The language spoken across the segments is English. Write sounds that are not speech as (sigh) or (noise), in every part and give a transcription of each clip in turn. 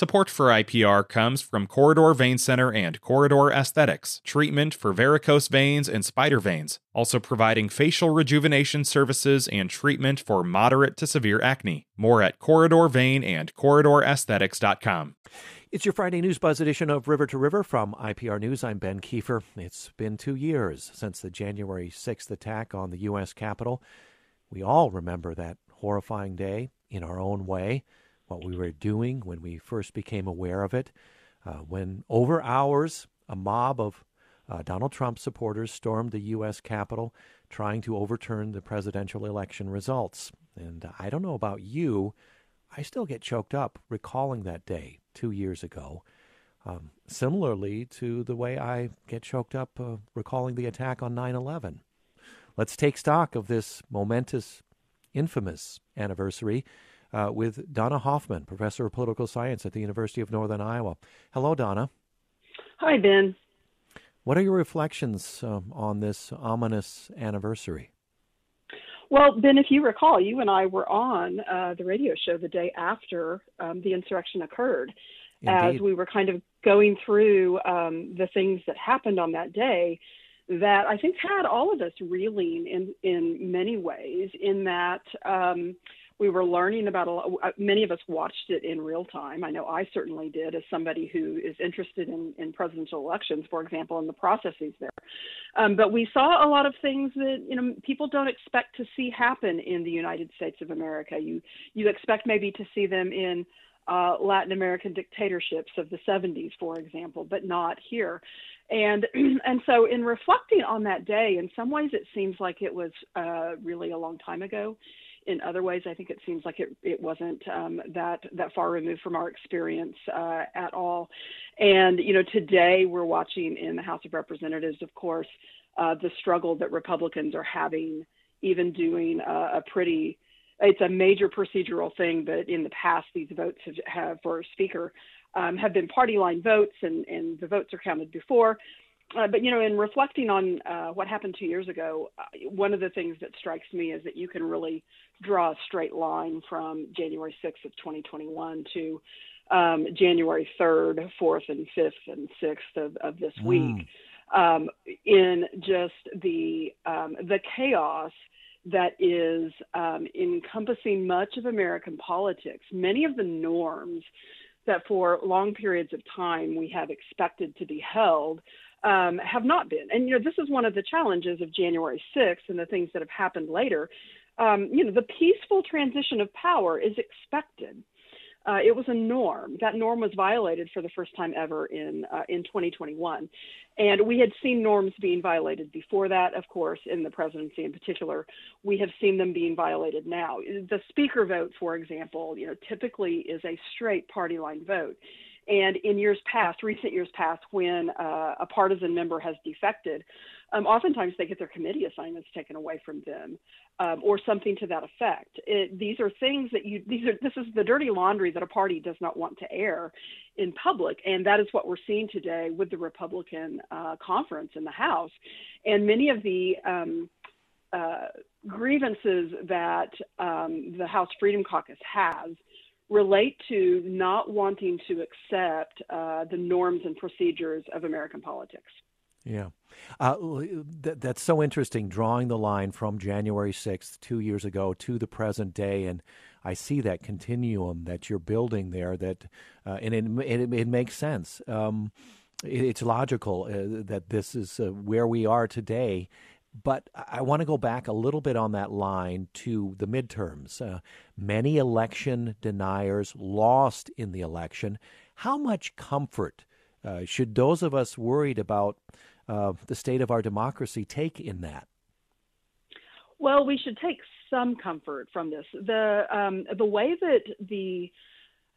Support for IPR comes from Corridor Vein Center and Corridor Aesthetics, treatment for varicose veins and spider veins, also providing facial rejuvenation services and treatment for moderate to severe acne. More at Corridor Vein and. It's your Friday News Buzz edition of River to River from IPR News. I'm Ben Kieffer. It's been two years since the January 6th attack on the U.S. Capitol. We all remember that horrifying day in our own way what we were doing when we first became aware of it. Uh, when over hours, a mob of uh, Donald Trump supporters stormed the U.S. Capitol trying to overturn the presidential election results. And I don't know about you, I still get choked up recalling that day two years ago. Um, similarly to the way I get choked up uh, recalling the attack on 9 11. Let's take stock of this momentous, infamous anniversary uh, with Donna Hoffman, professor of political science at the University of Northern Iowa. Hello, Donna. Hi, Ben. What are your reflections um, on this ominous anniversary? Well, Ben, if you recall, you and I were on uh, the radio show the day after um, the insurrection occurred. Indeed. As we were kind of going through um, the things that happened on that day, that I think had all of us reeling in in many ways. In that um, we were learning about a lot. Uh, many of us watched it in real time. I know I certainly did, as somebody who is interested in, in presidential elections, for example, and the processes there. Um, but we saw a lot of things that you know people don't expect to see happen in the United States of America. You you expect maybe to see them in uh, Latin American dictatorships of the 70s, for example, but not here. And (clears throat) and so in reflecting on that day, in some ways it seems like it was uh, really a long time ago in other ways, I think it seems like it, it wasn't um, that that far removed from our experience uh, at all. And you know, today we're watching in the House of Representatives, of course, uh, the struggle that Republicans are having, even doing a, a pretty it's a major procedural thing, but in the past, these votes have, have for speaker um, have been party line votes, and, and the votes are counted before. Uh, but you know, in reflecting on uh, what happened two years ago, uh, one of the things that strikes me is that you can really draw a straight line from January 6th of 2021 to um, January 3rd, 4th, and 5th and 6th of, of this mm. week, um, in just the um, the chaos that is um, encompassing much of American politics. Many of the norms that for long periods of time we have expected to be held um, have not been. And you know, this is one of the challenges of January 6th and the things that have happened later. Um, you know, the peaceful transition of power is expected. Uh, it was a norm. That norm was violated for the first time ever in uh, in 2021, and we had seen norms being violated before that. Of course, in the presidency in particular, we have seen them being violated now. The speaker vote, for example, you know, typically is a straight party line vote. And in years past, recent years past, when uh, a partisan member has defected, um, oftentimes they get their committee assignments taken away from them, um, or something to that effect. It, these are things that you these are this is the dirty laundry that a party does not want to air in public, and that is what we're seeing today with the Republican uh, conference in the House, and many of the um, uh, grievances that um, the House Freedom Caucus has relate to not wanting to accept uh, the norms and procedures of American politics. Yeah. Uh, that, that's so interesting, drawing the line from January 6th, two years ago, to the present day. And I see that continuum that you're building there, that, uh, and it, it, it, makes sense. Um, it, it's logical uh, that this is uh, where we are today. But I want to go back a little bit on that line to the midterms. Uh, many election deniers lost in the election. How much comfort uh, should those of us worried about uh, the state of our democracy take in that? Well, we should take some comfort from this. The um, the way that the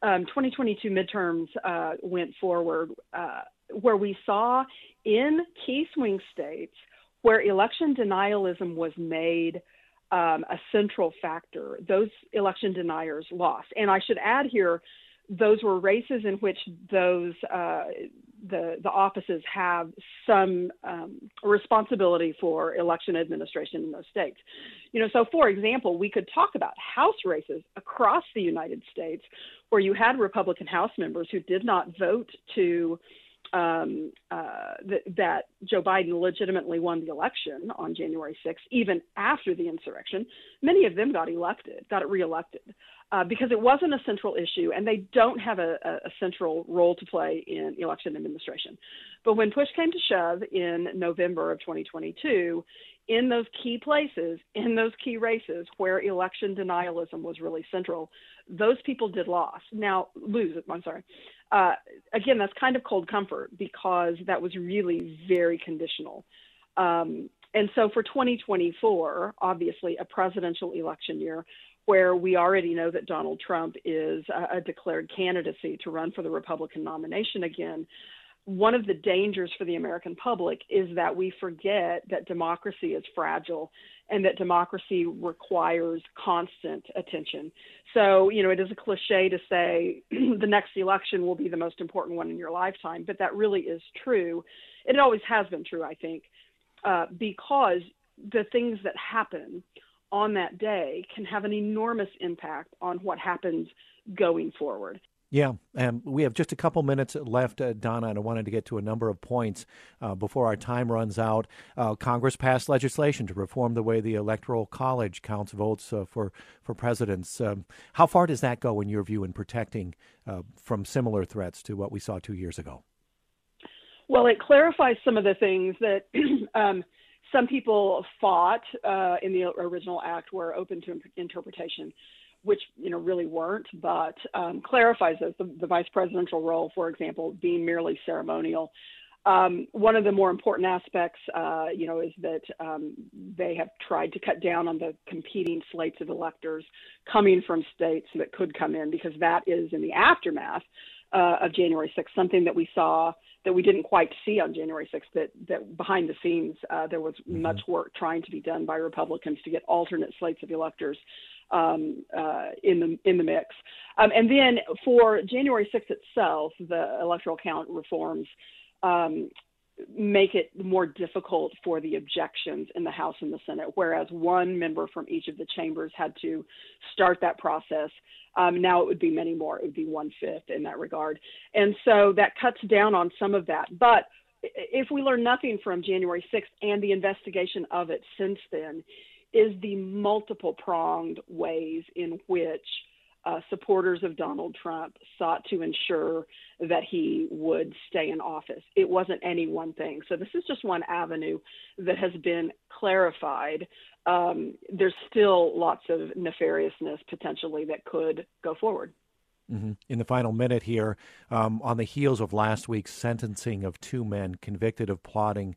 um, 2022 midterms uh, went forward, uh, where we saw in key swing states where election denialism was made um, a central factor, those election deniers lost. And I should add here those were races in which those uh, the the offices have some um, responsibility for election administration in those states. You know, so for example, we could talk about House races across the United States where you had Republican House members who did not vote to um, uh, th- that Joe Biden legitimately won the election on January 6th, even after the insurrection. Many of them got elected, got reelected, uh, because it wasn't a central issue, and they don't have a, a, central role to play in election administration. But when push came to shove in November of 2022, in those key places, in those key races where election denialism was really central, those people did loss. Now lose. I'm sorry. Uh, again, that's kind of cold comfort because that was really very conditional. Um, and so for 2024, obviously a presidential election year where we already know that Donald Trump is a, a declared candidacy to run for the Republican nomination again one of the dangers for the American public is that we forget that democracy is fragile and that democracy requires constant attention. So, you know, it is a cliche to say (clears throat) the next election will be the most important one in your lifetime, but that really is true. It always has been true, I think, uh, because the things that happen on that day can have an enormous impact on what happens going forward. Yeah, and we have just a couple minutes left, uh, Donna, and I wanted to get to a number of points uh, before our time runs out. Uh, Congress passed legislation to reform the way the Electoral College counts votes uh, for for presidents. Um, how far does that go, in your view, in protecting uh, from similar threats to what we saw two years ago? Well, it clarifies some of the things that. (clears throat) um, some people fought uh, in the original act were open to interpretation which you know really weren't, but um, clarifies those. The, the, vice presidential role, for example, being merely ceremonial. Um, one of the more important aspects, uh, you know, is that um, they have tried to cut down on the competing slates of electors coming from states that could come in, because that is in the aftermath uh, of January 6th, something that we saw that we didn't quite see on January 6th. That that behind the scenes uh, there was mm-hmm. much work trying to be done by Republicans to get alternate slates of electors um, uh, in the in the mix. Um, and then for January 6th itself, the electoral count reforms um, make it more difficult for the objections in the House and the Senate, whereas one member from each of the chambers had to start that process. Um, now it would be many more. It would be one fifth in that regard. And so that cuts down on some of that. But if we learn nothing from January 6th and the investigation of it since then, is the multiple pronged ways in which uh, supporters of Donald Trump sought to ensure that he would stay in office. It wasn't any one thing. So this is just one avenue that has been clarified. Um, there's still lots of nefariousness potentially that could go forward. Mm-hmm. In the final minute here, um, on the heels of last week's sentencing of two men convicted of plotting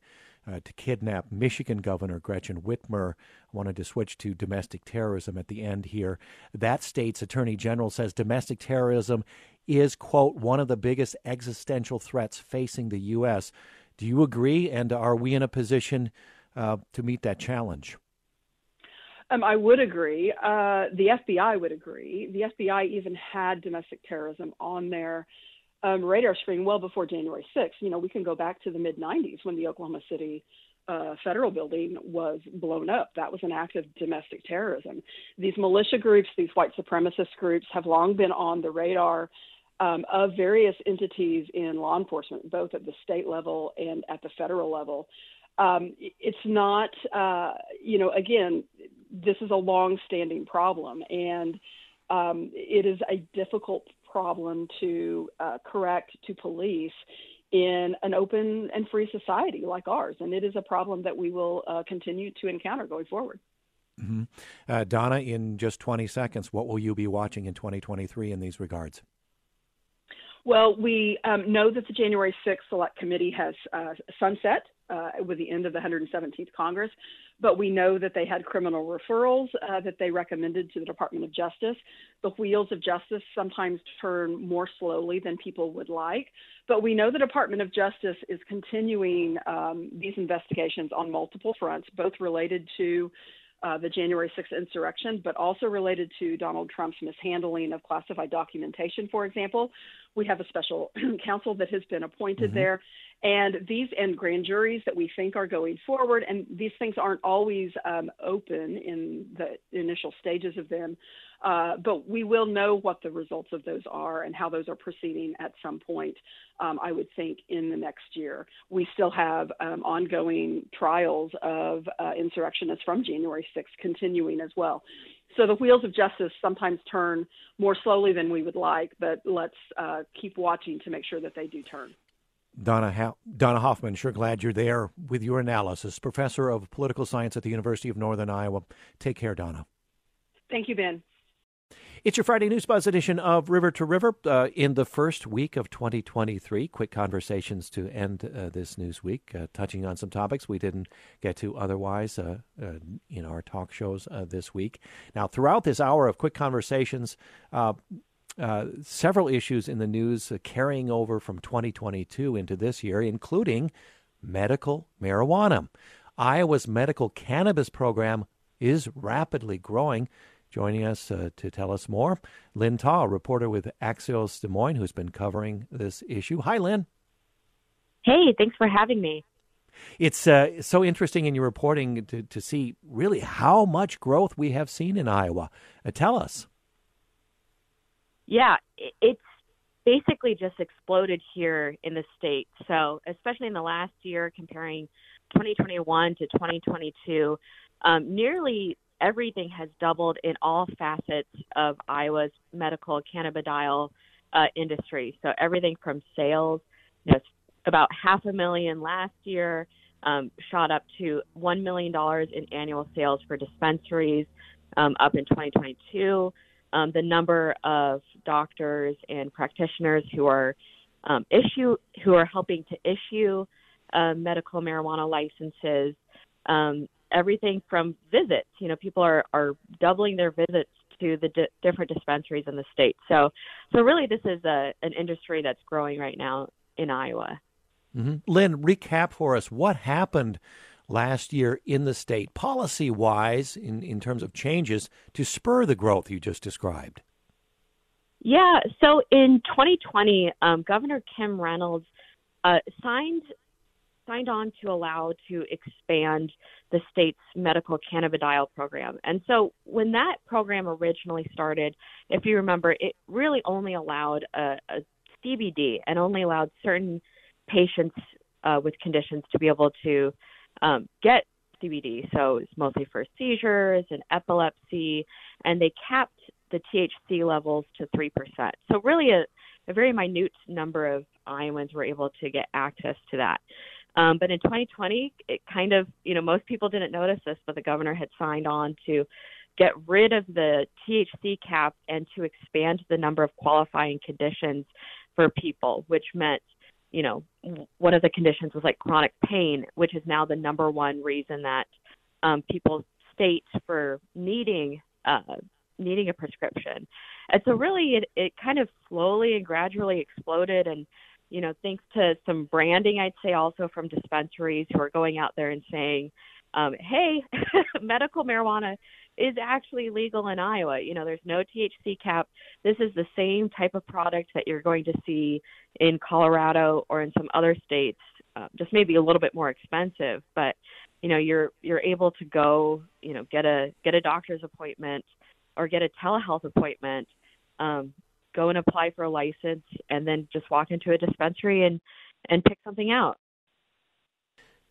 uh, to kidnap Michigan Governor Gretchen Whitmer. I wanted to switch to domestic terrorism at the end here. That state's attorney general says domestic terrorism is, quote, one of the biggest existential threats facing the U.S. Do you agree? And are we in a position uh, to meet that challenge? Um, I would agree. Uh, the FBI would agree. The FBI even had domestic terrorism on their um, radar screen well before January 6th. You know, we can go back to the mid 90s when the Oklahoma City uh, federal building was blown up. That was an act of domestic terrorism. These militia groups, these white supremacist groups, have long been on the radar um, of various entities in law enforcement, both at the state level and at the federal level. Um, it's not, uh, you know, again, this is a long-standing problem, and um, it is a difficult problem to uh, correct to police in an open and free society like ours. And it is a problem that we will uh, continue to encounter going forward. Mm-hmm. Uh, Donna, in just 20 seconds, what will you be watching in 2023 in these regards? Well, we um, know that the January 6th Select Committee has uh, sunset uh, with the end of the 117th Congress, but we know that they had criminal referrals uh, that they recommended to the Department of Justice. The wheels of justice sometimes turn more slowly than people would like, but we know the Department of Justice is continuing um, these investigations on multiple fronts, both related to uh, the January 6th insurrection, but also related to Donald Trump's mishandling of classified documentation, for example. We have a special (clears throat) counsel that has been appointed mm-hmm. there. And these and grand juries that we think are going forward, and these things aren't always um, open in the initial stages of them, uh, but we will know what the results of those are and how those are proceeding at some point, um, I would think, in the next year. We still have um, ongoing trials of uh, insurrectionists from January 6th continuing as well. So the wheels of justice sometimes turn more slowly than we would like, but let's uh, keep watching to make sure that they do turn. Donna, Donna Hoffman, sure glad you're there with your analysis. Professor of Political Science at the University of Northern Iowa. Take care, Donna. Thank you, Ben. It's your Friday News Buzz edition of River to River uh, in the first week of 2023. Quick conversations to end uh, this news week, uh, touching on some topics we didn't get to otherwise uh, uh, in our talk shows uh, this week. Now, throughout this hour of quick conversations, uh, several issues in the news uh, carrying over from 2022 into this year, including medical marijuana. Iowa's medical cannabis program is rapidly growing. Joining us uh, to tell us more, Linh Ta, reporter with Axios Des Moines, who's been covering this issue. Hi, Lynn. Hey, thanks for having me. It's uh, so interesting in your reporting to, to see really how much growth we have seen in Iowa. Uh, tell us. Yeah, it's basically just exploded here in the state. So, especially in the last year, comparing 2021 to 2022, um, nearly everything has doubled in all facets of Iowa's medical cannabidiol uh, industry. So, everything from sales, you know, about half a million last year, um, shot up to $1 million in annual sales for dispensaries um, up in 2022 um, the number of doctors and practitioners who are um, issue who are helping to issue uh, medical marijuana licenses. Everything from visits, you know, people are are doubling their visits to the di- different dispensaries in the state. So, so really, this is a an industry that's growing right now in Iowa. Mm-hmm. Linh, recap for us what happened last year in the state, policy wise, in, in terms of changes to spur the growth you just described? Yeah, so in 2020, um, Governor Kim Reynolds uh, signed signed on to allow to expand the state's medical cannabidiol program. And so when that program originally started, if you remember, it really only allowed a, a CBD and only allowed certain patients uh, with conditions to be able to um, get CBD. So it's mostly for seizures and epilepsy, and they capped the THC levels to 3%. So really a, a very minute number of Iowans were able to get access to that. Um, but in 2020, it kind of, you know, most people didn't notice this, but the governor had signed on to get rid of the THC cap and to expand the number of qualifying conditions for people, which meant you know, one of the conditions was like chronic pain, which is now the number one reason that um, people state for needing uh, needing a prescription. And so really, it it kind of slowly and gradually exploded, and you know, thanks to some branding, I'd say also from dispensaries who are going out there and saying, um, "Hey, (laughs) medical marijuana is actually legal in Iowa. You know, there's no THC cap. This is the same type of product that you're going to see in Colorado or in some other states, uh, just maybe a little bit more expensive. But you know, you're you're able to go, you know, get a get a doctor's appointment or get a telehealth appointment, um, go and apply for a license, and then just walk into a dispensary and and pick something out.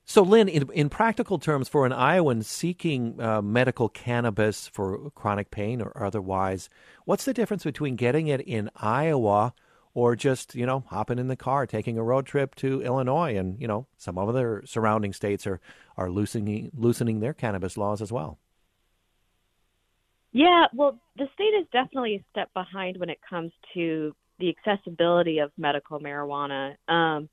So, Linh, in, in practical terms, for an Iowan seeking uh, medical cannabis for chronic pain or otherwise, what's the difference between getting it in Iowa or just, you know, hopping in the car, taking a road trip to Illinois? And, you know, some of other surrounding states are, are loosening, loosening their cannabis laws as well. Yeah, well, the state is definitely a step behind when it comes to the accessibility of medical marijuana. Um,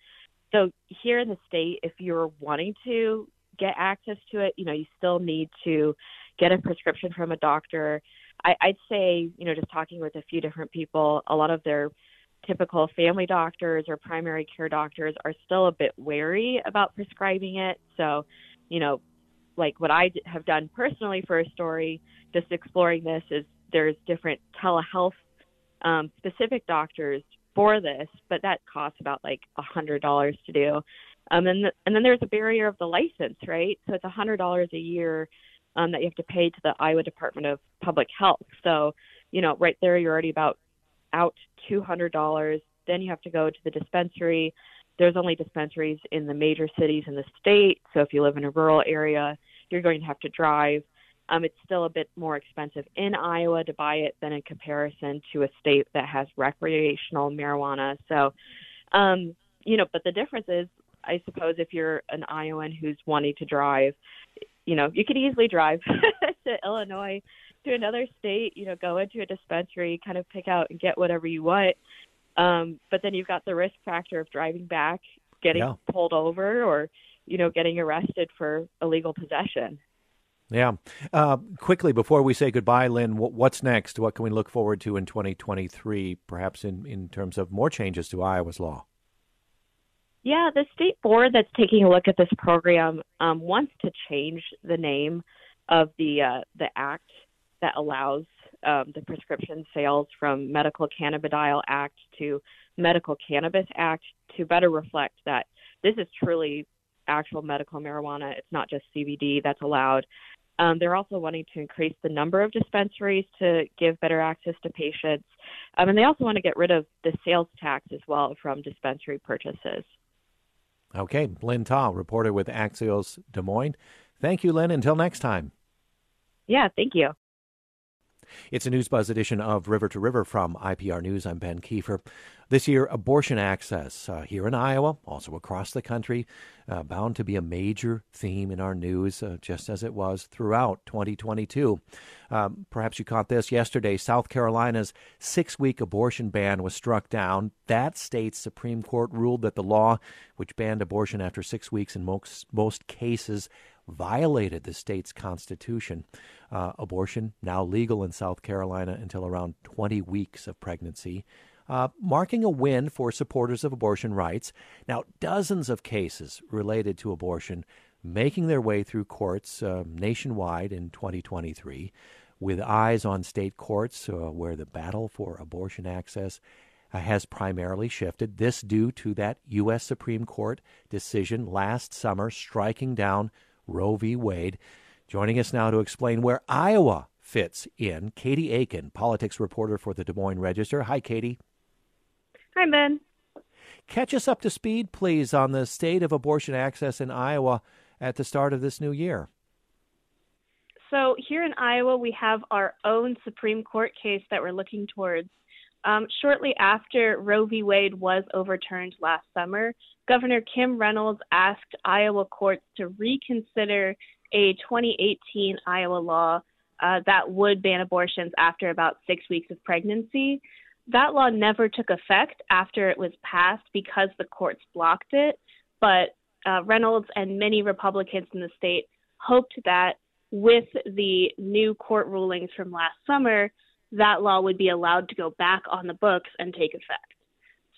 so here in the state, if you're wanting to get access to it, you know, you still need to get a prescription from a doctor. I, I'd say, you know, just talking with a few different people, a lot of their typical family doctors or primary care doctors are still a bit wary about prescribing it. So, you know, like what I have done personally for a story, just exploring this is there's different telehealth um, specific doctors for this, but that costs about like a hundred dollars to do. Um, and, the, and then there's a barrier of the license, right? So it's a hundred dollars a year um, that you have to pay to the Iowa Department of Public Health. So, you know, right there, you're already about out two hundred dollars. Then you have to go to the dispensary. There's only dispensaries in the major cities in the state. So if you live in a rural area, you're going to have to drive. Um, it's still a bit more expensive in Iowa to buy it than in comparison to a state that has recreational marijuana. So, um, you know, but the difference is, I suppose, if you're an Iowan who's wanting to drive, you know, you could easily drive (laughs) to Illinois, to another state, you know, go into a dispensary, kind of pick out and get whatever you want. Um, but then you've got the risk factor of driving back, getting yeah. pulled over, or you know, getting arrested for illegal possession. Yeah. Uh, quickly before we say goodbye, Linh, what's next? What can we look forward to in 2023, perhaps in, in terms of more changes to Iowa's law? Yeah, the state board that's taking a look at this program um, wants to change the name of the uh, the act that allows um, the prescription sales from Medical Cannabidiol Act to Medical Cannabis Act to better reflect that this is truly actual medical marijuana. It's not just CBD that's allowed. Um, they're also wanting to increase the number of dispensaries to give better access to patients. Um, and they also want to get rid of the sales tax as well from dispensary purchases. Okay, Linh Ta, reporter with Axios Des Moines. Thank you, Lynn. Until next time. Yeah, thank you. It's a News Buzz edition of River to River from IPR News. I'm Ben Kieffer. This year, abortion access uh, here in Iowa, also across the country, uh, bound to be a major theme in our news, uh, just as it was throughout 2022. Um, perhaps you caught this yesterday. South Carolina's six week abortion ban was struck down. That state's Supreme Court ruled that the law, which banned abortion after six weeks in most, most cases, violated the state's constitution. Uh, abortion now legal in South Carolina until around 20 weeks of pregnancy. Uh, marking a win for supporters of abortion rights. Now, dozens of cases related to abortion making their way through courts uh, nationwide in 2023, with eyes on state courts uh, where the battle for abortion access has primarily shifted. This due to that U.S. Supreme Court decision last summer striking down Roe v. Wade. Joining us now to explain where Iowa fits in, Katie Akin, politics reporter for the Des Moines Register. Hi, Katie. Hi, Ben. Catch us up to speed, please, on the state of abortion access in Iowa at the start of this new year. So, here in Iowa, we have our own Supreme Court case that we're looking towards. Um, shortly after Roe v. Wade was overturned last summer, Governor Kim Reynolds asked Iowa courts to reconsider a 2018 Iowa law uh, that would ban abortions after about six weeks of pregnancy. That law never took effect after it was passed because the courts blocked it. But uh, Reynolds and many Republicans in the state hoped that with the new court rulings from last summer, that law would be allowed to go back on the books and take effect.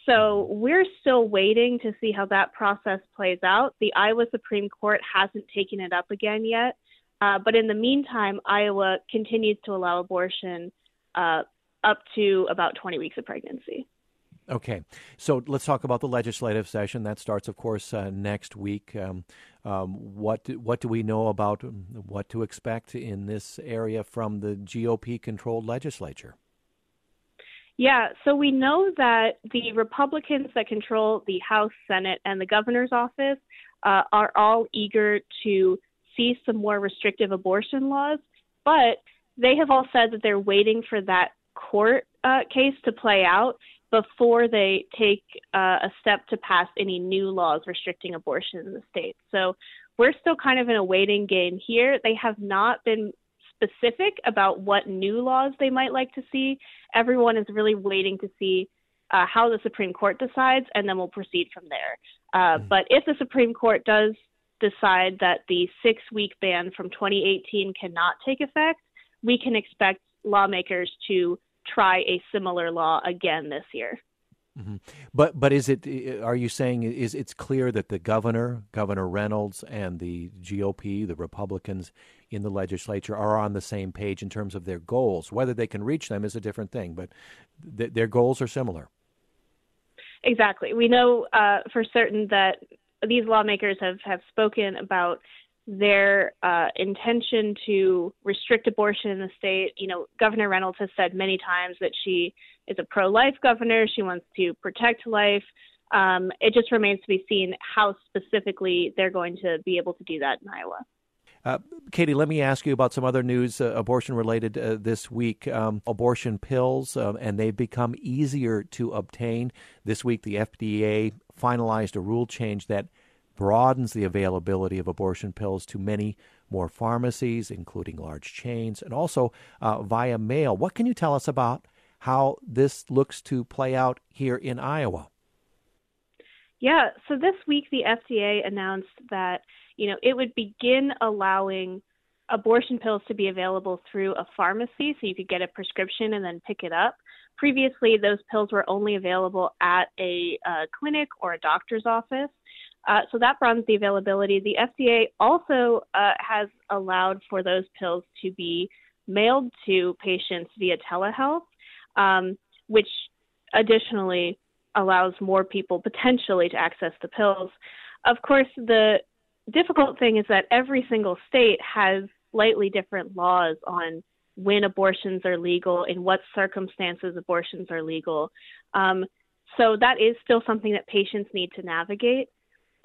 So we're still waiting to see how that process plays out. The Iowa Supreme Court hasn't taken it up again yet. Uh, but in the meantime, Iowa continues to allow abortion uh, up to about 20 weeks of pregnancy. Okay, so let's talk about the legislative session that starts, of course, uh, next week. Um, um, what what do we know about what to expect in this area from the GOP-controlled legislature? Yeah, so we know that the Republicans that control the House, Senate, and the governor's office uh, are all eager to see some more restrictive abortion laws, but they have all said that they're waiting for that court uh, case to play out before they take uh, a step to pass any new laws restricting abortion in the state. So we're still kind of in a waiting game here. They have not been specific about what new laws they might like to see. Everyone is really waiting to see uh, how the Supreme Court decides, and then we'll proceed from there. Uh, mm-hmm. But if the Supreme Court does decide that the six week ban from 2018 cannot take effect, we can expect lawmakers to try a similar law again this year. Mm-hmm. But but is it? Are you saying is it's clear that the governor, Governor Reynolds, and the GOP, the Republicans in the legislature, are on the same page in terms of their goals? Whether they can reach them is a different thing, but th- their goals are similar. Exactly. We know uh, for certain that these lawmakers have have spoken about their uh, intention to restrict abortion in the state. You know, Governor Reynolds has said many times that she is a pro life governor. She wants to protect life. Um, it just remains to be seen how specifically they're going to be able to do that in Iowa. Uh, Katie, let me ask you about some other news, uh, abortion related uh, this week. Um, abortion pills, uh, and they've become easier to obtain. This week, the FDA finalized a rule change that broadens the availability of abortion pills to many more pharmacies, including large chains, and also uh, via mail. What can you tell us about how this looks to play out here in Iowa? Yeah, so this week the FDA announced that you know it would begin allowing abortion pills to be available through a pharmacy, so you could get a prescription and then pick it up. Previously, those pills were only available at a uh, clinic or a doctor's office. Uh, so that broadens the availability. The FDA also uh, has allowed for those pills to be mailed to patients via telehealth, um, which additionally allows more people potentially to access the pills. Of course, the difficult thing is that every single state has slightly different laws on when abortions are legal, in what circumstances abortions are legal. Um, so that is still something that patients need to navigate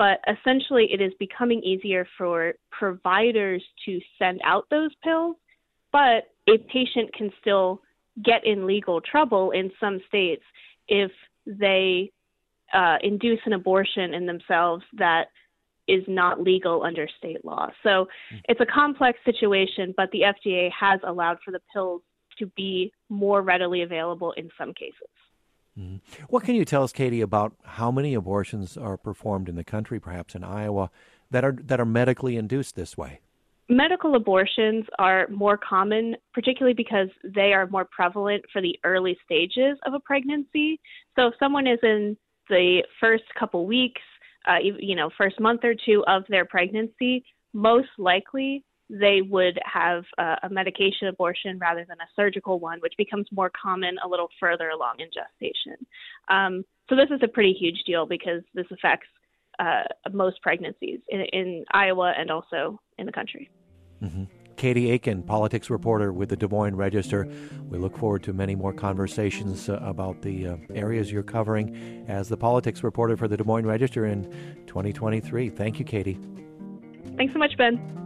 but essentially it is becoming easier for providers to send out those pills, but a patient can still get in legal trouble in some states if they uh, induce an abortion in themselves that is not legal under state law. So hmm. it's a complex situation, but the FDA has allowed for the pills to be more readily available in some cases. Mm-hmm. What can you tell us, Katie, about how many abortions are performed in the country, perhaps in Iowa, that are that are medically induced this way? Medical abortions are more common, particularly because they are more prevalent for the early stages of a pregnancy. So if someone is in the first couple weeks, uh, you know, first month or two of their pregnancy, most likely they would have a, a medication abortion rather than a surgical one, which becomes more common a little further along in gestation. Um, so this is a pretty huge deal because this affects uh, most pregnancies in, in, Iowa and also in the country. Mm-hmm. Katie Akin, politics reporter with the Des Moines Register. We look forward to many more conversations uh, about the uh, areas you're covering as the politics reporter for the Des Moines Register in 2023. Thank you, Katie. Thanks so much, Ben.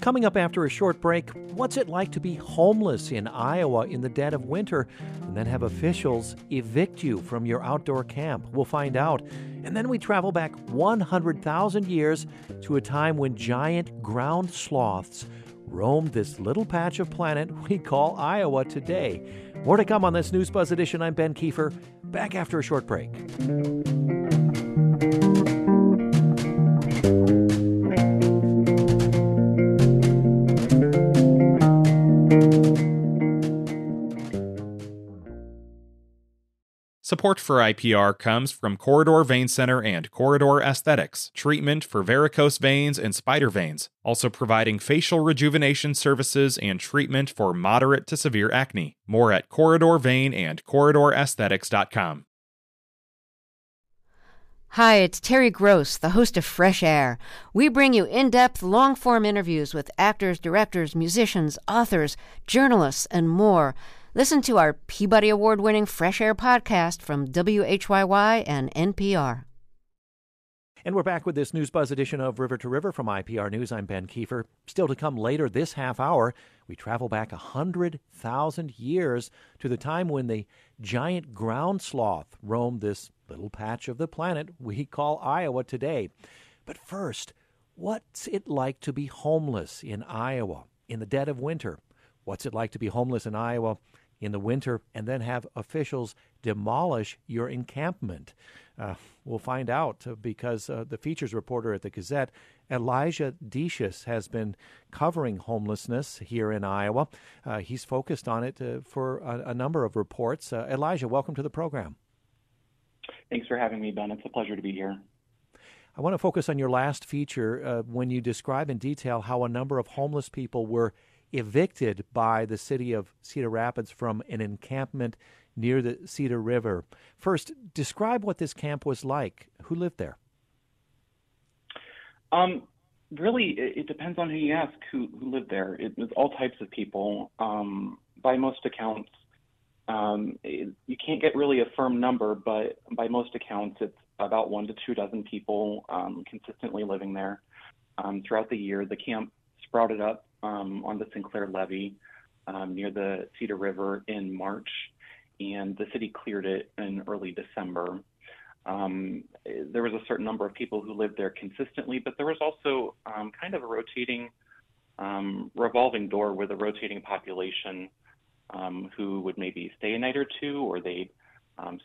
Coming up after a short break, what's it like to be homeless in Iowa in the dead of winter and then have officials evict you from your outdoor camp? We'll find out. And then we travel back 100,000 years to a time when giant ground sloths roamed this little patch of planet we call Iowa today. More to come on this News Buzz edition. I'm Ben Kieffer. Back after a short break. Support for IPR comes from Corridor Vein Center and Corridor Aesthetics, treatment for varicose veins and spider veins, also providing facial rejuvenation services and treatment for moderate to severe acne. More at Corridor Vein and. Hi, it's Terry Gross, the host of Fresh Air. We bring you in depth, long form interviews with actors, directors, musicians, authors, journalists, and more. Listen to our Peabody Award winning Fresh Air podcast from WHYY and NPR. And we're back with this News Buzz edition of River to River from IPR News. I'm Ben Kieffer. Still to come later this half hour, we travel back a 100,000 years to the time when the giant ground sloth roamed this little patch of the planet we call Iowa today. But first, what's it like to be homeless in Iowa in the dead of winter? What's it like to be homeless in Iowa in the winter and then have officials demolish your encampment. Uh, we'll find out uh, because uh, the features reporter at the Gazette, Elijah Decious, has been covering homelessness here in Iowa. Uh, he's focused on it uh, for a, a, number of reports. Uh, Elijah, welcome to the program. Thanks for having me, Ben. It's a pleasure to be here. I want to focus on your last feature when you describe in detail how a number of homeless people were evicted by the city of Cedar Rapids from an encampment near the Cedar River. First, describe what this camp was like. Who lived there? Um, really, it, depends on who you ask who, who lived there. It was all types of people. Um, by most accounts, um, it, you can't get really a firm number, but by most accounts, it's about one to two dozen people um, consistently living there. Um, throughout the year, the camp sprouted up um, on the Sinclair Levee um, near the Cedar River in March and the city cleared it in early December. Um, there was a certain number of people who lived there consistently, but there was also um, kind of a rotating, um, revolving door with a rotating population um, who would maybe stay a night or two, or they'd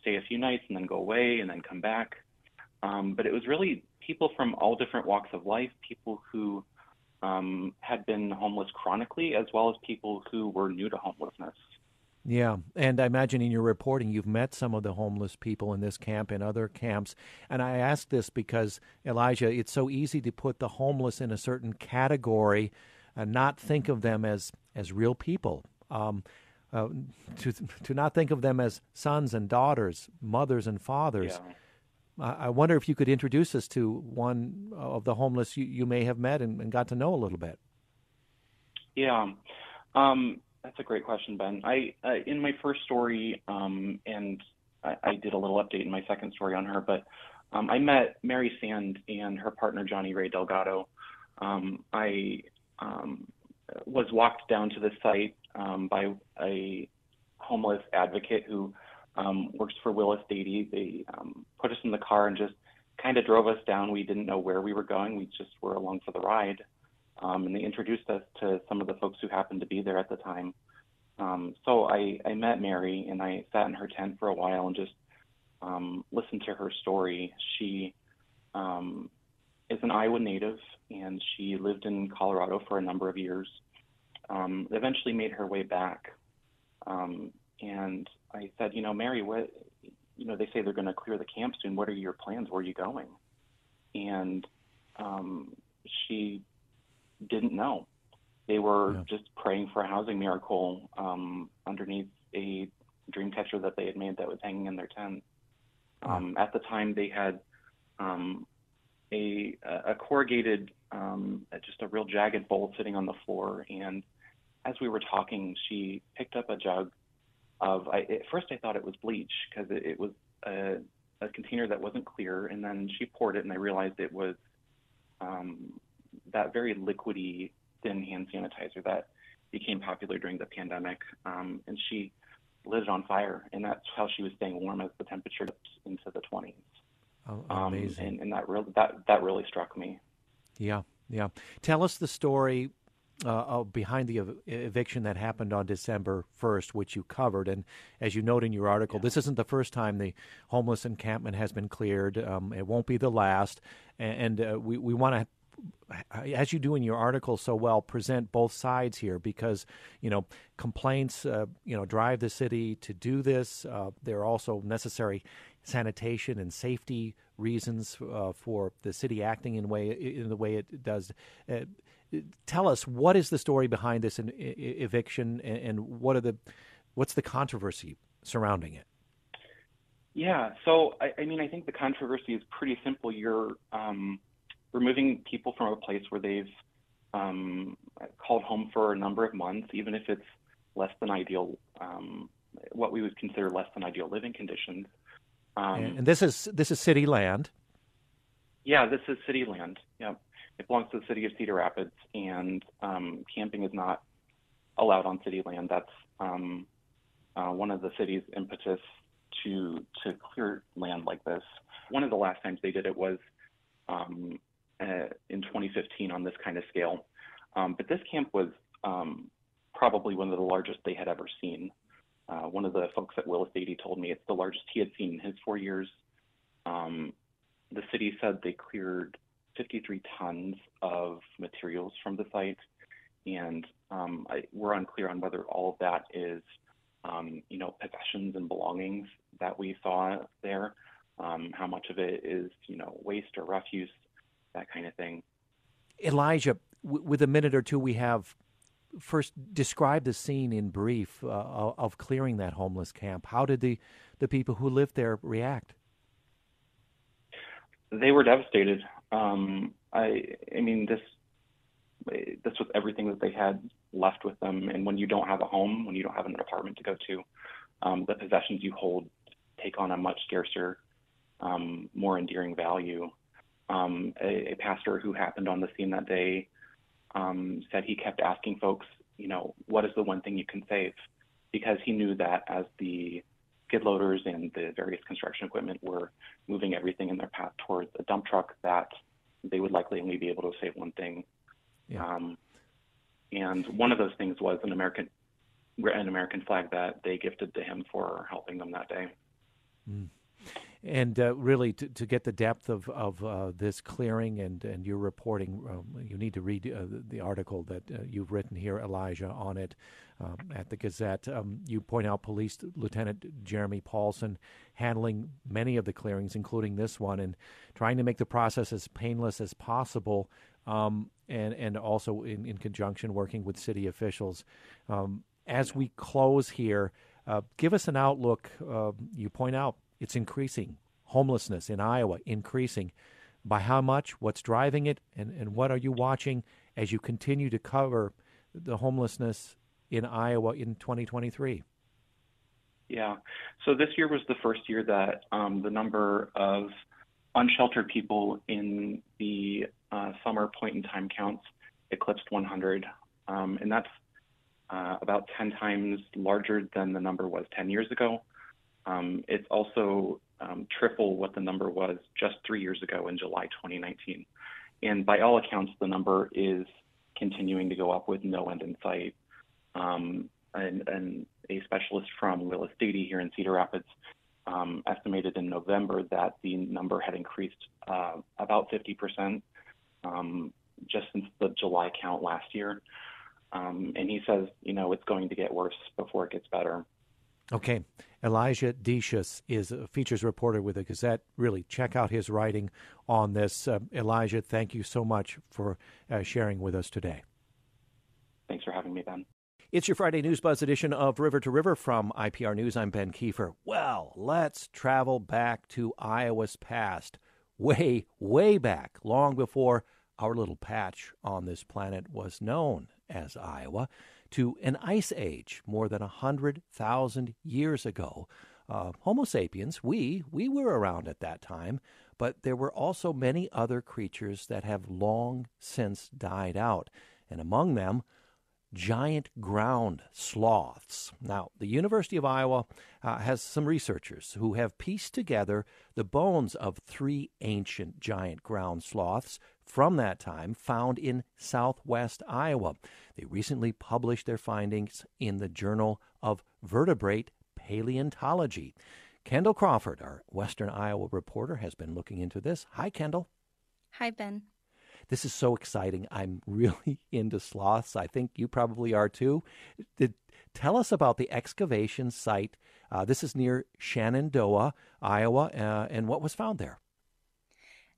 stay a few nights and then go away and then come back. But it was really people from all different walks of life, people who had been homeless chronically, as well as people who were new to homelessness. Yeah, and I imagine in your reporting you've met some of the homeless people in this camp and other camps. And I ask this because, Elijah, it's so easy to put the homeless in a certain category and not think of them as, as real people. Um, uh, to to not think of them as sons and daughters, mothers and fathers. Yeah. I, wonder if you could introduce us to one of the homeless you, you may have met and, and got to know a little bit. Yeah. Um, that's a great question, Ben. I uh, in my first story, um, and I, I, did a little update in my second story on her, but um, I met Mary Sand and her partner Johnny Ray Delgado. Um, I um, was walked down to the site um, by a homeless advocate who um, works for Willis Dady. They um, put us in the car and just kind of drove us down. We didn't know where we were going. We just were along for the ride um, and they introduced us to some of the folks who happened to be there at the time. Um, so I, I met Mary and I sat in her tent for a while and just um, listened to her story. She um, is an Iowa native and she lived in Colorado for a number of years. Um, eventually made her way back. Um, and I said, you know, Mary, what, you know, they say they're going to clear the camp soon. What are your plans? Where are you going? And um, she didn't know. They were yeah. just praying for a housing miracle um, underneath a dream catcher that they had made that was hanging in their tent. Um, at the time, they had um, a, a corrugated, um, just a real jagged bowl sitting on the floor. And as we were talking, she picked up a jug of. I, at first, I thought it was bleach because it, it was a, a container that wasn't clear. And then she poured it, and I realized it was um, that very liquidy thin hand sanitizer that became popular during the pandemic. Um, and she lit it on fire, and that's how she was staying warm as the temperature dipped into the 20s. Oh, amazing! Um, and, and that really that that really struck me. Yeah, yeah. Tell us the story uh, behind the ev- eviction that happened on December 1st, which you covered. And as you note in your article, yeah. this isn't the first time the homeless encampment has been cleared. Um, it won't be the last. And, and uh, we, we want to as you do in your article so well, present both sides here because you know complaints uh, you know drive the city to do this. Uh, there are also necessary sanitation and safety reasons uh, for the city acting in way in the way it does. Tell us what is the story behind this in, eviction and, and what are the what's the controversy surrounding it? Yeah, so I, I mean, I think the controversy is pretty simple. You're um, removing people from a place where they've um, called home for a number of months, even if it's less than ideal, um, what we would consider less than ideal living conditions. Um, and this is this is city land. Yeah, this is city land. Yeah, it belongs to the city of Cedar Rapids, and um, camping is not allowed on city land. That's um, uh, one of the city's impetus to to clear land like this. One of the last times they did it was um, uh, in 2015 on this kind of scale. Um, but this camp was um, probably one of the largest they had ever seen. uh, one of the folks at Willis Dady told me it's the largest he had seen in his four years. Um, the city said they cleared 53 tons of materials from the site, and um, I, we're unclear on whether all of that is, um, you know, possessions and belongings that we saw there. Um, how much of it is, you know, waste or refuse, that kind of thing. Elijah, w- with a minute or two we have, first describe the scene in brief uh, of clearing that homeless camp. How did the, the people who lived there react? They were devastated. Um, I, I mean, this this was everything that they had left with them. And when you don't have a home, when you don't have an apartment to go to, um, the possessions you hold take on a much scarcer, um, more endearing value. Um, a, a, pastor who happened on the scene that day um, said he kept asking folks, you know, what is the one thing you can save? Because he knew that as the skid loaders and the various construction equipment were moving everything in their path towards a dump truck, that they would likely only be able to save one thing. Yeah. Um, and one of those things was an American an American flag that they gifted to him for helping them that day. Mm. And uh, really, to, to, get the depth of, of uh, this clearing and, and your reporting, um, you need to read uh, the article that uh, you've written here, Elijah, on it um, at the Gazette. Um, you point out Police Lieutenant Jeremy Paulson handling many of the clearings, including this one, and trying to make the process as painless as possible. Um, and, and also in, in conjunction working with city officials. Um, as we close here, uh, give us an outlook. Uh, you point out it's increasing. Homelessness in Iowa increasing. By how much? What's driving it? And, and what are you watching as you continue to cover the homelessness in Iowa in 2023? Yeah. So this year was the first year that um, the number of unsheltered people in the uh, summer point in time counts eclipsed 100. Um, and that's uh, about 10 times larger than the number was 10 years ago. Um, it's also um, triple what the number was just three years ago in July 2019. And by all accounts, the number is continuing to go up with no end in sight. Um, and, and, a specialist from Willis Dady here in Cedar Rapids um, estimated in November that the number had increased uh, about 50% um, just since the July count last year. Um, and he says, you know, it's going to get worse before it gets better. Okay. Elijah Decious is a features reporter with the Gazette. Really, check out his writing on this. Uh, Elijah, thank you so much for uh, sharing with us today. Thanks for having me, Ben. It's your Friday News Buzz edition of River to River from IPR News. I'm Ben Kieffer. Well, let's travel back to Iowa's past, way, way back, long before our little patch on this planet was known as Iowa to an ice age more than a 100,000 years ago. Uh, Homo sapiens, we, we were around at that time, but there were also many other creatures that have long since died out, and among them, giant ground sloths. Now, the University of Iowa uh, has some researchers who have pieced together the bones of three ancient giant ground sloths from that time found in southwest Iowa. They recently published their findings in the Journal of Vertebrate Paleontology. Kendall Crawford, our Western Iowa reporter, has been looking into this. Hi, Kendall. Hi, Ben. This is so exciting. I'm (laughs) really into sloths. I think you probably are too. Did, tell us about the excavation site. Uh, this is near Shenandoah, Iowa, uh, and what was found there.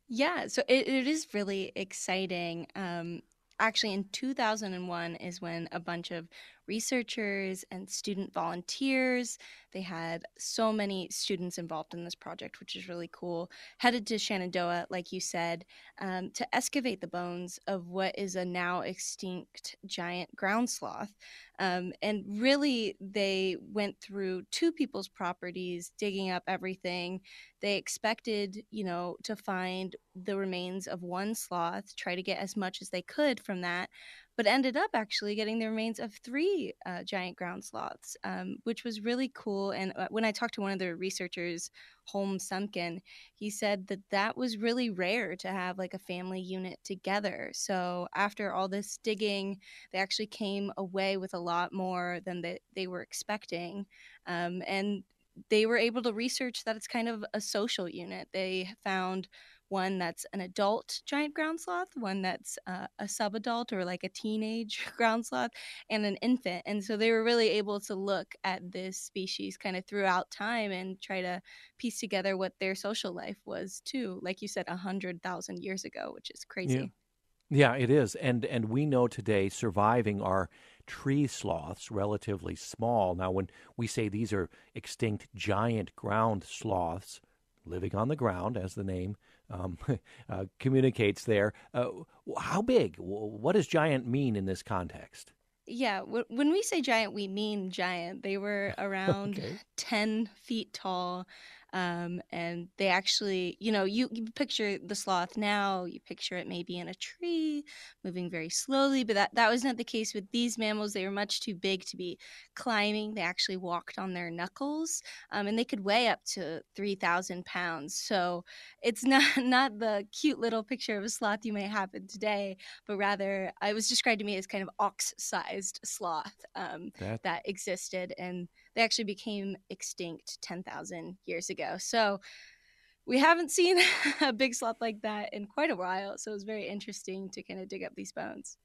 Yeah, so it, it is really exciting. Um, actually, in 2001 is when a bunch of researchers and student volunteers. They had so many students involved in this project, which is really cool. Headed to Shenandoah, like you said, um, to excavate the bones of what is a now extinct giant ground sloth. Um, and really, they went through two people's properties, digging up everything. They expected, you know, to find the remains of one sloth, try to get as much as they could from that. But ended up actually getting the remains of three uh, giant ground sloths, um, which was really cool. And uh, when I talked to one of the researchers, Holmes Semken, he said that that was really rare to have like a family unit together. So after all this digging, they actually came away with a lot more than they, they were expecting. Um, and they were able to research that it's kind of a social unit. They found one that's an adult giant ground sloth, one that's uh, a subadult or like a teenage (laughs) ground sloth, and an infant. And so they were really able to look at this species kind of throughout time and try to piece together what their social life was too. Like you said, a hundred thousand years ago, which is crazy. Yeah. Yeah, it is, and and we know today surviving are tree sloths, relatively small. Now, when we say these are extinct giant ground sloths, living on the ground, as the name um, (laughs) uh, communicates there. Uh, how big? What does giant mean in this context? Yeah, when we say giant, we mean giant. They were (laughs) around okay. 10 feet tall. Um, and they actually, you know, you, you picture the sloth now, you picture it maybe in a tree, moving very slowly, but that, that was not the case with these mammals. They were much too big to be climbing. They actually walked on their knuckles, um, and they could weigh up to 3,000 pounds. So it's (laughs) not, not the cute little picture of a sloth you may have in today, but rather it was described to me as kind of ox sized sloth um, that... that existed. And they actually became extinct 10,000 years ago. So we haven't seen (laughs) a big sloth like that in quite a while. So it was very interesting to kind of dig up these bones.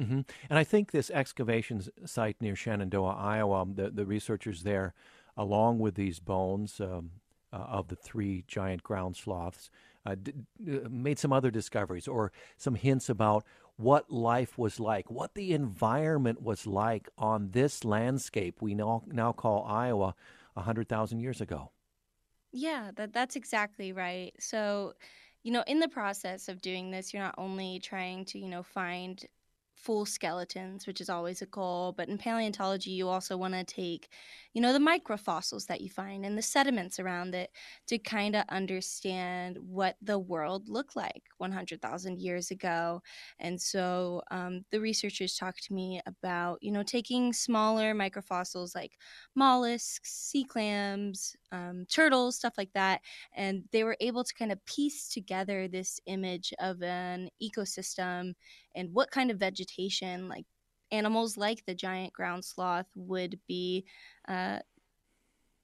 Mm-hmm. And I think this excavation site near Shenandoah, Iowa, the, the researchers there, along with these bones um, uh, of the three giant ground sloths, uh, d- uh, made some other discoveries or some hints about what life was like, what the environment was like on this landscape we now, now call Iowa 100,000 years ago. Yeah, that, that's exactly right. So, you know, in the process of doing this, you're not only trying to, you know, find full skeletons, which is always a goal. But in paleontology, you also want to take, you know, the microfossils that you find and the sediments around it to kind of understand what the world looked like 100,000 years ago. And so um, the researchers talked to me about, you know, taking smaller microfossils like mollusks, sea clams, um, turtles, stuff like that. And they were able to kind of piece together this image of an ecosystem and what kind of vegetation, like animals like the giant ground sloth, would be uh,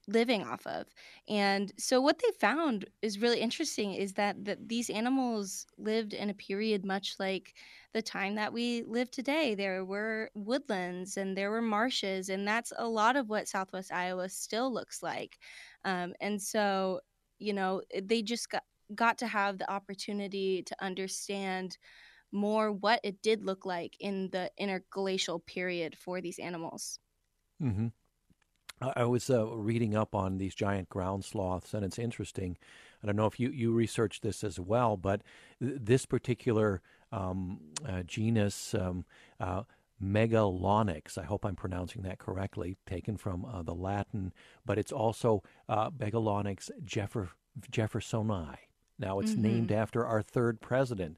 living off of. And so what they found is really interesting is that, that these animals lived in a period much like the time that we live today. There were woodlands and there were marshes, and that's a lot of what Southwest Iowa still looks like. Um, and so, you know, they just got, got to have the opportunity to understand more what it did look like in the interglacial period for these animals. Mm-hmm. I was uh, reading up on these giant ground sloths, and it's interesting. I don't know if you, you researched this as well, but th- this particular um, uh, genus, um, uh, Megalonyx, I hope I'm pronouncing that correctly, taken from uh, the Latin, but it's also uh, Megalonyx jeffer- jeffersoni. Now it's mm-hmm. named after our third president.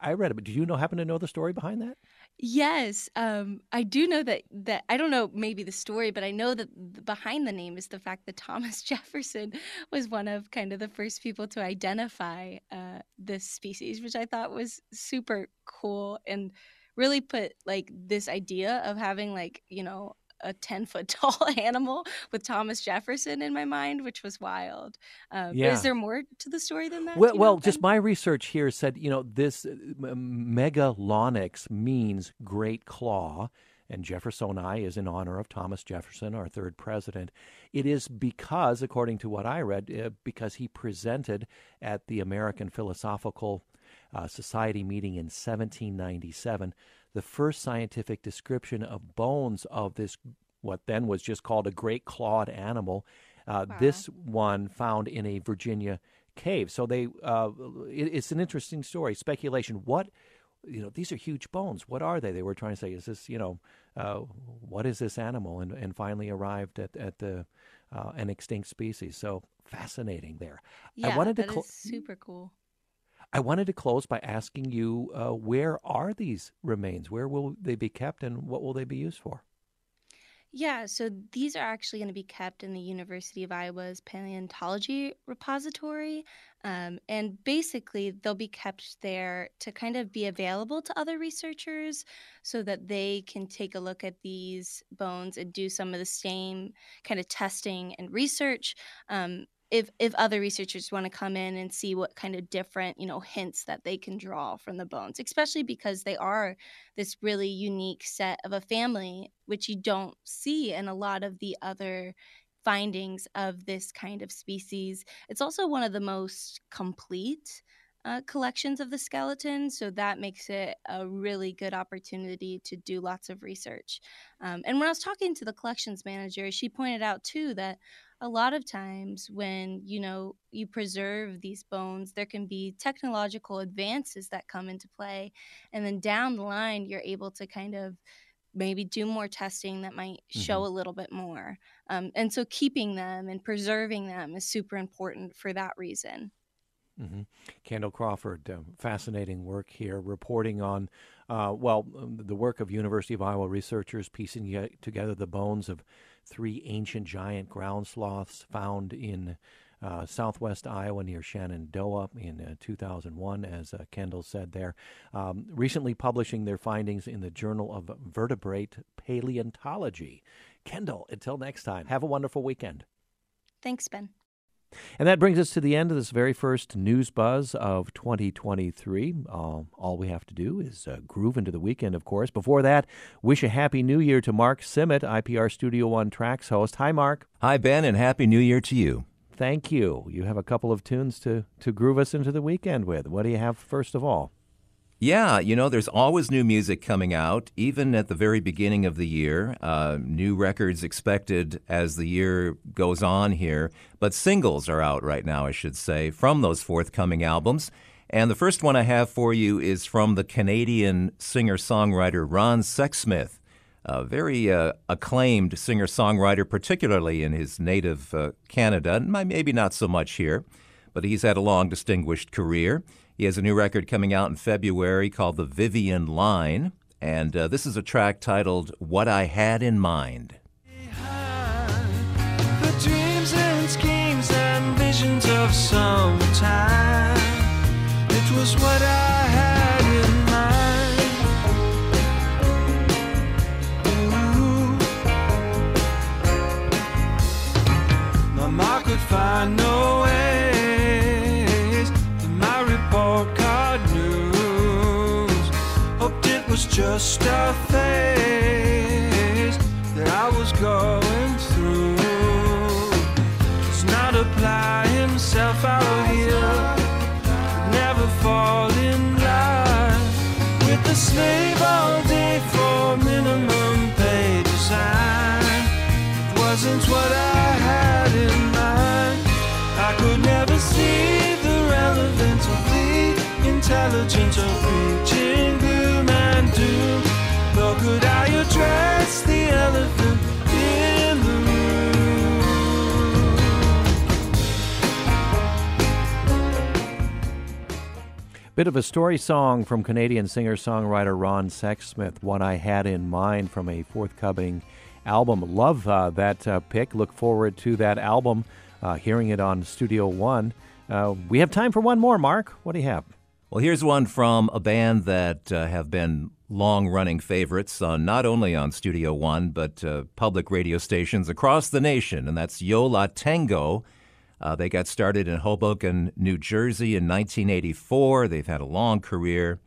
I read it, but do you know happen to know the story behind that? Yes, um, I do know that. That I don't know maybe the story, but I know that behind the name is the fact that Thomas (laughs) Jefferson was one of kind of the first people to identify uh, this species, which I thought was super cool and really put like this idea of having like you know a 10 foot (laughs) tall animal with Thomas Jefferson in my mind, which was wild. Um, yeah. Is there more to the story than that? Well, well just my research here said, you know, this uh, megalonyx means great claw. And Jeffersoni is in honor of Thomas Jefferson, our third president. It is because, according to what I read, uh, because he presented at the American Philosophical uh, Society meeting in 1797 the first scientific description of bones of this, what then was just called a great clawed animal. Uh, wow. This one found in a Virginia cave. So they, uh, it, it's an interesting story. Speculation. What, you know, these are huge bones. What are they? They were trying to say, is this, you know, uh, what is this animal? And, and finally arrived at at the uh, an extinct species. So fascinating there. Yeah, I wanted to cl- super cool. I wanted to close by asking you uh, where are these remains? Where will they be kept and what will they be used for? Yeah, so these are actually going to be kept in the University of Iowa's paleontology repository. Um, and basically, they'll be kept there to kind of be available to other researchers so that they can take a look at these bones and do some of the same kind of testing and research. Um, if if other researchers want to come in and see what kind of different you know hints that they can draw from the bones especially because they are this really unique set of a family which you don't see in a lot of the other findings of this kind of species it's also one of the most complete uh, collections of the skeleton. So that makes it a really good opportunity to do lots of research. Um, and when I was talking to the collections manager, she pointed out too that a lot of times when you know you preserve these bones there can be technological advances that come into play and then down the line you're able to kind of maybe do more testing that might show mm-hmm. a little bit more um, and so keeping them and preserving them is super important for that reason Mm-hmm. Kendall Crawford, uh, fascinating work here, reporting on, uh, well, um, the work of University of Iowa researchers piecing together the bones of three ancient giant ground sloths found in uh, southwest Iowa near Shenandoah in uh, 2001, as uh, Kendall said there. Um, recently publishing their findings in the Journal of Vertebrate Paleontology. Kendall, until next time, have a wonderful weekend. Thanks, Ben. And that brings us to the end of this very first news buzz of 2023. Uh, all we have to do is uh, groove into the weekend, of course. Before that, wish a happy new year to Mark Simmet, IPR Studio One Tracks host. Hi, Mark. Hi, Ben, and happy new year to you. Thank you. You have a couple of tunes to, to groove us into the weekend with. What do you have first of all? Yeah, you know, there's always new music coming out, even at the very beginning of the year. Uh, new records expected as the year goes on here. But singles are out right now, I should say, from those forthcoming albums. And the first one I have for you is from the Canadian singer songwriter Ron Sexsmith, a very uh, acclaimed singer songwriter, particularly in his native uh, Canada, and maybe not so much here, but he's had a long, distinguished career. He has a new record coming out in February called The Vivian Line, and uh, this is a track titled What I Had in Mind. Just a phase that I was going through. Does not apply himself out here, never fall in line with the slave all day for minimum pay design. It wasn't what I had in mind. I could never see the relevance of the intelligence of reaching Bit of a story song from Canadian singer songwriter Ron Sexsmith, What I Had in Mind from a forthcoming album. Love uh, that uh, pick. Look forward to that album, uh, hearing it on Studio One. Uh, we have time for one more, Mark. What do you have? Well, here's one from a band that uh, have been long running favorites on not only on Studio One, but uh, public radio stations across the nation, and that's Yo La Tengo. Uh, they got started in Hoboken, New Jersey in 1984. They've had a long career.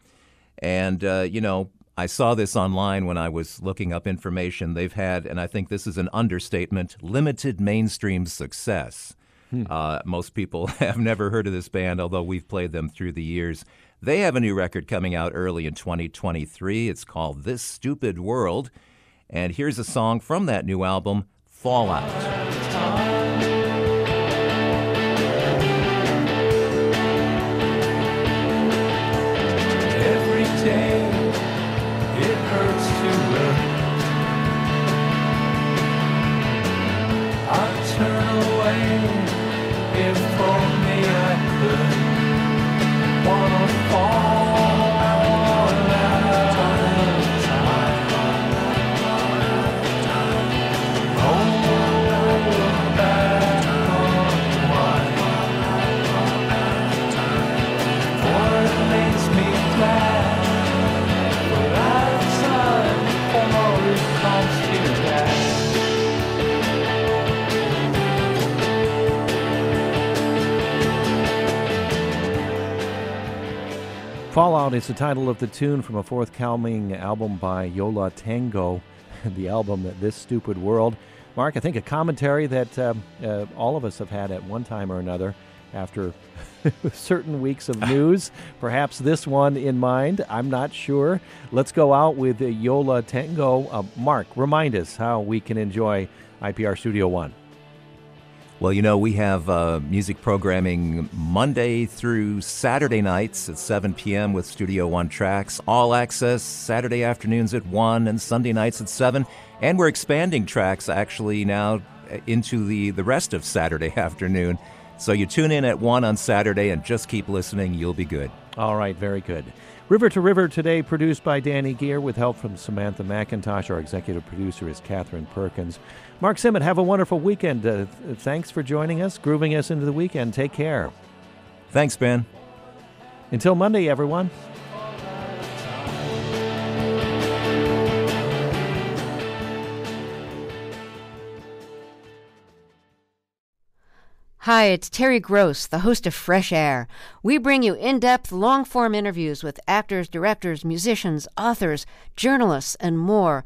And, uh, you know, I saw this online when I was looking up information. They've had, and I think this is an understatement, limited mainstream success. Hmm. Uh, most people (laughs) have never heard of this band, although we've played them through the years. They have a new record coming out early in 2023. It's called This Stupid World. And here's a song from that new album, Fallout. Fallout is the title of the tune from a forthcoming album by Yo La Tengo, (laughs) the album This Stupid World. Mark, I think a commentary that uh, uh, all of us have had at one time or another after (laughs) certain weeks of (laughs) news. Perhaps this one in mind. I'm not sure. Let's go out with Yo La Tengo. Uh, Mark, remind us how we can enjoy IPR Studio One. Well, you know, we have uh, music programming Monday through Saturday nights at 7 p.m. with Studio One tracks, all access Saturday afternoons at 1 and Sunday nights at 7. And we're expanding tracks actually now into the, the rest of Saturday (laughs) afternoon. So you tune in at 1 on Saturday and just keep listening. You'll be good. All right, very good. River to River today, produced by Danny Gear with help from Samantha McIntosh. Our executive producer is Catherine Perkins. Mark Simmet, have a wonderful weekend. Uh, thanks for joining us, grooving us into the weekend. Take care. Thanks, Ben. Until Monday, everyone. Hi, it's Terry Gross, the host of Fresh Air. We bring you in depth, long form interviews with actors, directors, musicians, authors, journalists, and more.